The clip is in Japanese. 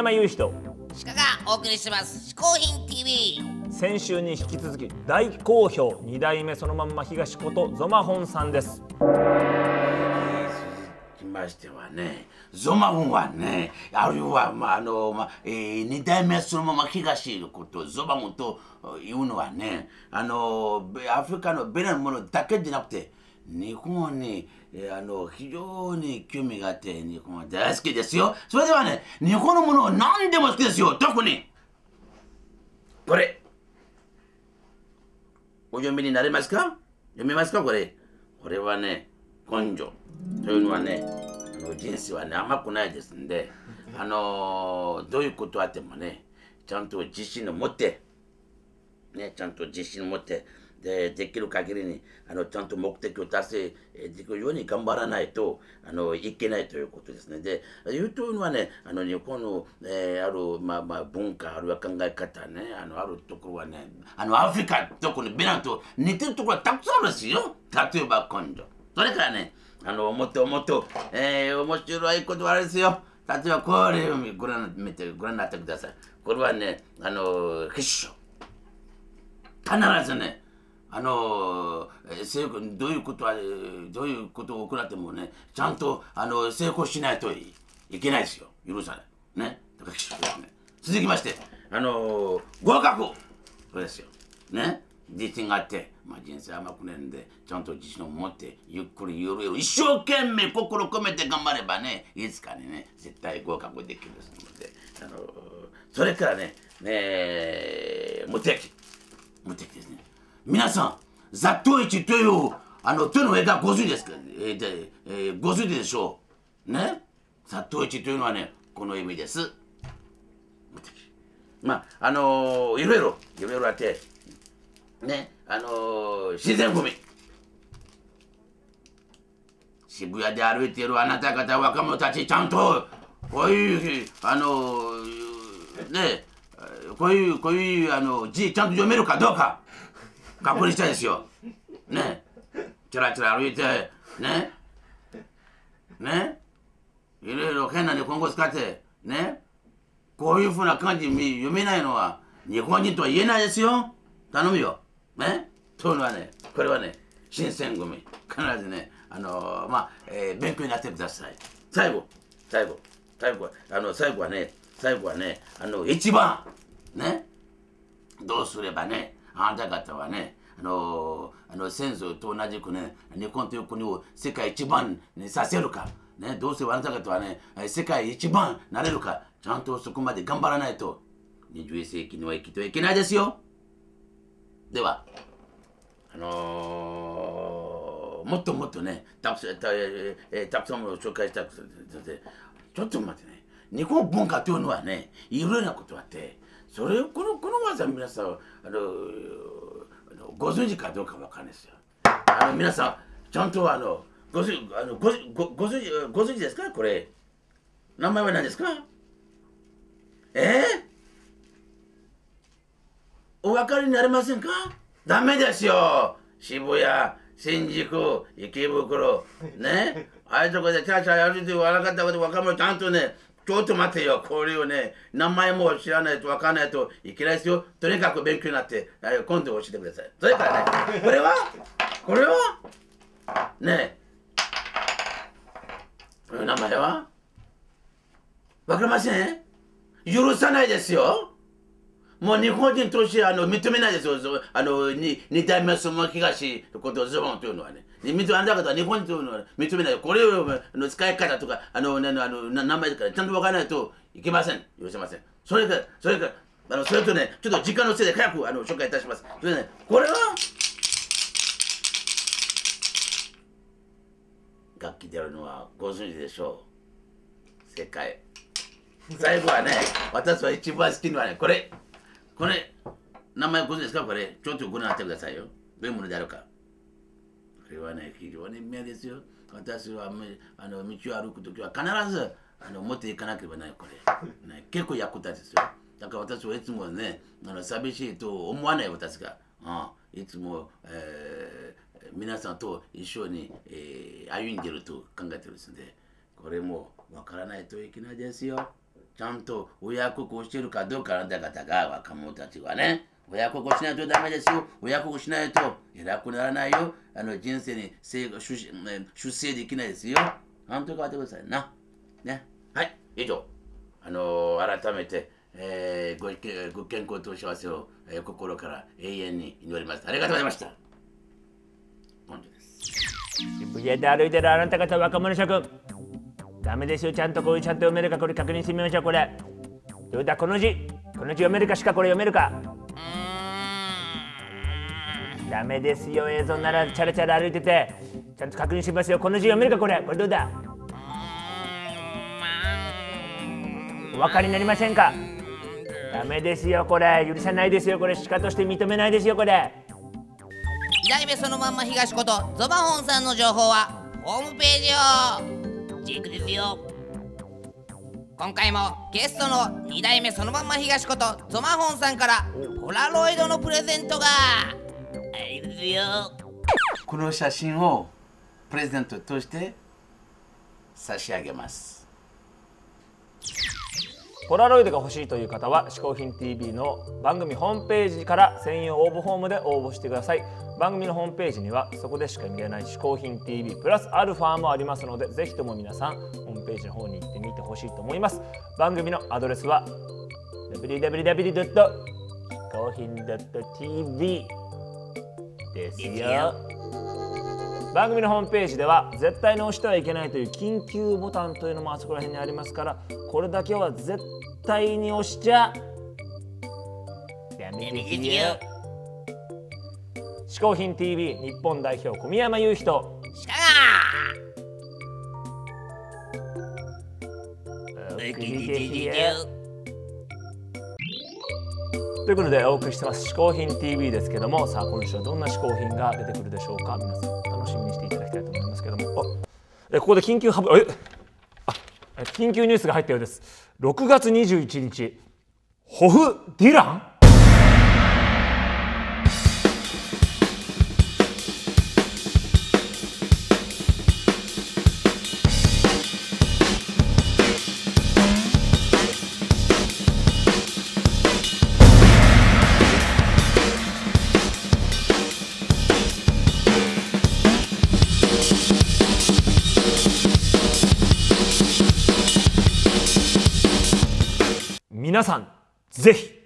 山雄人鹿がお送りしてます。嗜好品 TV。先週に引き続き大好評2代目そのまんま東ことゾマホンさんですきましてはね、ゾマホンはね、あるいは、まああのまあえー、二代目そのまま東のこと、ゾマホンというのはね、あのべアフリカのベラのものだけでなくて、日本に、えーあの非常に興味があって、日本は大好きですよ。それではね、日本のものは何でも好きですよ。特に、これ。お読みになれますか？読めますか？これ。これはね、根性。というのはね、あの人生はね、甘くないですんで、あのどういうことあってもね、ちゃんと自信を持って、ね、ちゃんと自信を持って、でできる限りにあのちゃんと目的を達成えーできるように頑張らないとあのいけないということですね。で、言うというのはね、あの日本の、えーある、まあまあ、文化、あるいは考え方ね、あのあるところはね、あのアフリカ、特にベナンと似てるところはたくさんあるんですよ。例えば根性。それからね、あのもっともっと、えー面白いことはあれですよ。例えばこれをご覧見てご覧になってください。これはね、あの必勝。必ずね、あの成功どういうことは、どういうことを行ってもね、ちゃんとあの成功しないといけないですよ。許さない。ね。続きまして、あの合格これですよ。ね。自信があって、まあ、人生甘くないんで、ちゃんと自信を持って、ゆっくりゆるゆる、一生懸命心込めて頑張ればね、いつかにね、絶対合格できるので、あのそれからね、ね無敵。無敵ですね。皆さん、ザトウイチというあの手の絵がご存知ですか、えーでえーご存知でしょう。ね？ザトウイチというのはね、この意味です。まあ、あのーいろいろ、いろいろあって、ね、あのー自然ゴミ。渋谷で歩いているあなた方若者たち、ちゃんと、こういう、あのね、こういう、こういう、あの、字ちゃんと読めるかどうか、確認したいですよ。ね。ちらちら歩いて、ね。ね。いろいろ変な日本語使って、ね。こういうふうな漢字み読めないのは、日本人とは言えないですよ。頼むよ。ね。というのはね、これはね、新選組。必ずね、あのまあ、えー勉強になってください。最後、最後、最後は、あの、最後はね、最後はね、あの、一番、ね。どうすればね、あなた方はね、あのあの戦争と同じくね、日本という国を世界一番にさせるか、ね、どうせあなた方はね、世界一番なれるか、ちゃんとそこまで頑張らないと、21世紀には生きてはいけないですよ。では、あのーもっともっとね、たくさんた,、えーたくさんものを紹介したくて、ちょっと待ってね、日本文化というのはね、いろいろなことがあって、それをこのこの技皆さん、あのご存知かどうかわかんないですよ。あの皆さん、ちゃんとあのご存あのごごご存知ご存知ですか？これ。名前は何ですか？え？ー、お分かりになりませんか？ダメですよ渋谷、新宿、池袋、ね？ああいうとこでチャーチャー歩いて笑かったこと若者ちゃんとね、ちょっと待ってよ、これをね、名前も知らないと分からないといけないですよ。とにかく勉強になって、あ今度教えてください。それからね、これは？これは？ねえ、名前は？わかりません？許さないですよ。もう日本人としてあの認めないですよ。あのに二代目その東のことをズボンというのはね。認めあなた方は日本人というのは認めない。これをあの使い方とかあのなあのな名前とかちゃんとわからないといけません。許せません。それからそれからあのそれとねちょっと時間のせいで早くあの紹介いたします。それでねこれは楽器であるのはご存知でしょう。正解。最後はね、私は一番好きなのはね、これ。これ、名前ご存知ですか？これ。ちょっとご覧になってくださいよ。どういうものであるか。これはね、非常に有名ですよ。私はあの道を歩くときは必ずあの持っていかなければならない、これ。ね、結構役立つですよ。だから私はいつもね、あの寂しいと思わない私が。うん、いつも、えー皆さんと一緒に、えー歩んでると考えてるんですので、これもわからないといけないですよ。ちゃんと親孝行してるかどうかあなた方が若者たちはね。親孝行しないとダメですよ。親孝行しないと偉くならないよ。あの人生に生出出世できないですよ。なんとかってくださいな。ね。はい。以上。あの改めて、えー、ごご健康と幸せを、えー、心から永遠に祈ります。ありがとうございました。本庄です。渋谷で歩いてるあなた方若者諸君。ダメですよ。ちゃんとこういうちゃんと読めるかこれ確認してみましょうこれ。どうだこの字。この字読めるかしかこれ読めるか。ダメですよ映像ならチャラチャラ歩いてて。ちゃんと確認しますよ。この字読めるかこれ。これどうだ？お分かりになりませんか？ダメですよこれ。許さないですよこれ。しかとして認めないですよこれ。二代目そのまんま東ことゾマホンさんの情報はホームページをチェックですよ。今回もゲストの2代目そのまんま東ことゾマホンさんからポラロイドのプレゼントがありますよ。この写真をプレゼントとして差し上げます。ポラロイドが欲しいという方は「嗜好品 TV」の番組ホームページから専用応募フォームで応募してください番組のホームページにはそこでしか見れない「嗜好品 TV」プラスアルファもありますのでぜひとも皆さんホームページの方に行ってみてほしいと思います番組のアドレスは www. 嗜好品 .tv ですよ番組のホームページでは絶対に押してはいけないという緊急ボタンというのもあそこら辺にありますからこれだけは絶対に押しちゃダメですよ。嗜好品 TV 日本代表小宮山雄人ということでお送りしてます「嗜好品 TV」ですけどもさあ今週はどんな嗜好品が出てくるでしょうか皆さん楽しみにしていただきたいと思いますけどもあえここで緊急ハブえあえ緊急ニュースが入ったようです。6月21日。ホフ・ディラン？皆さんぜひ。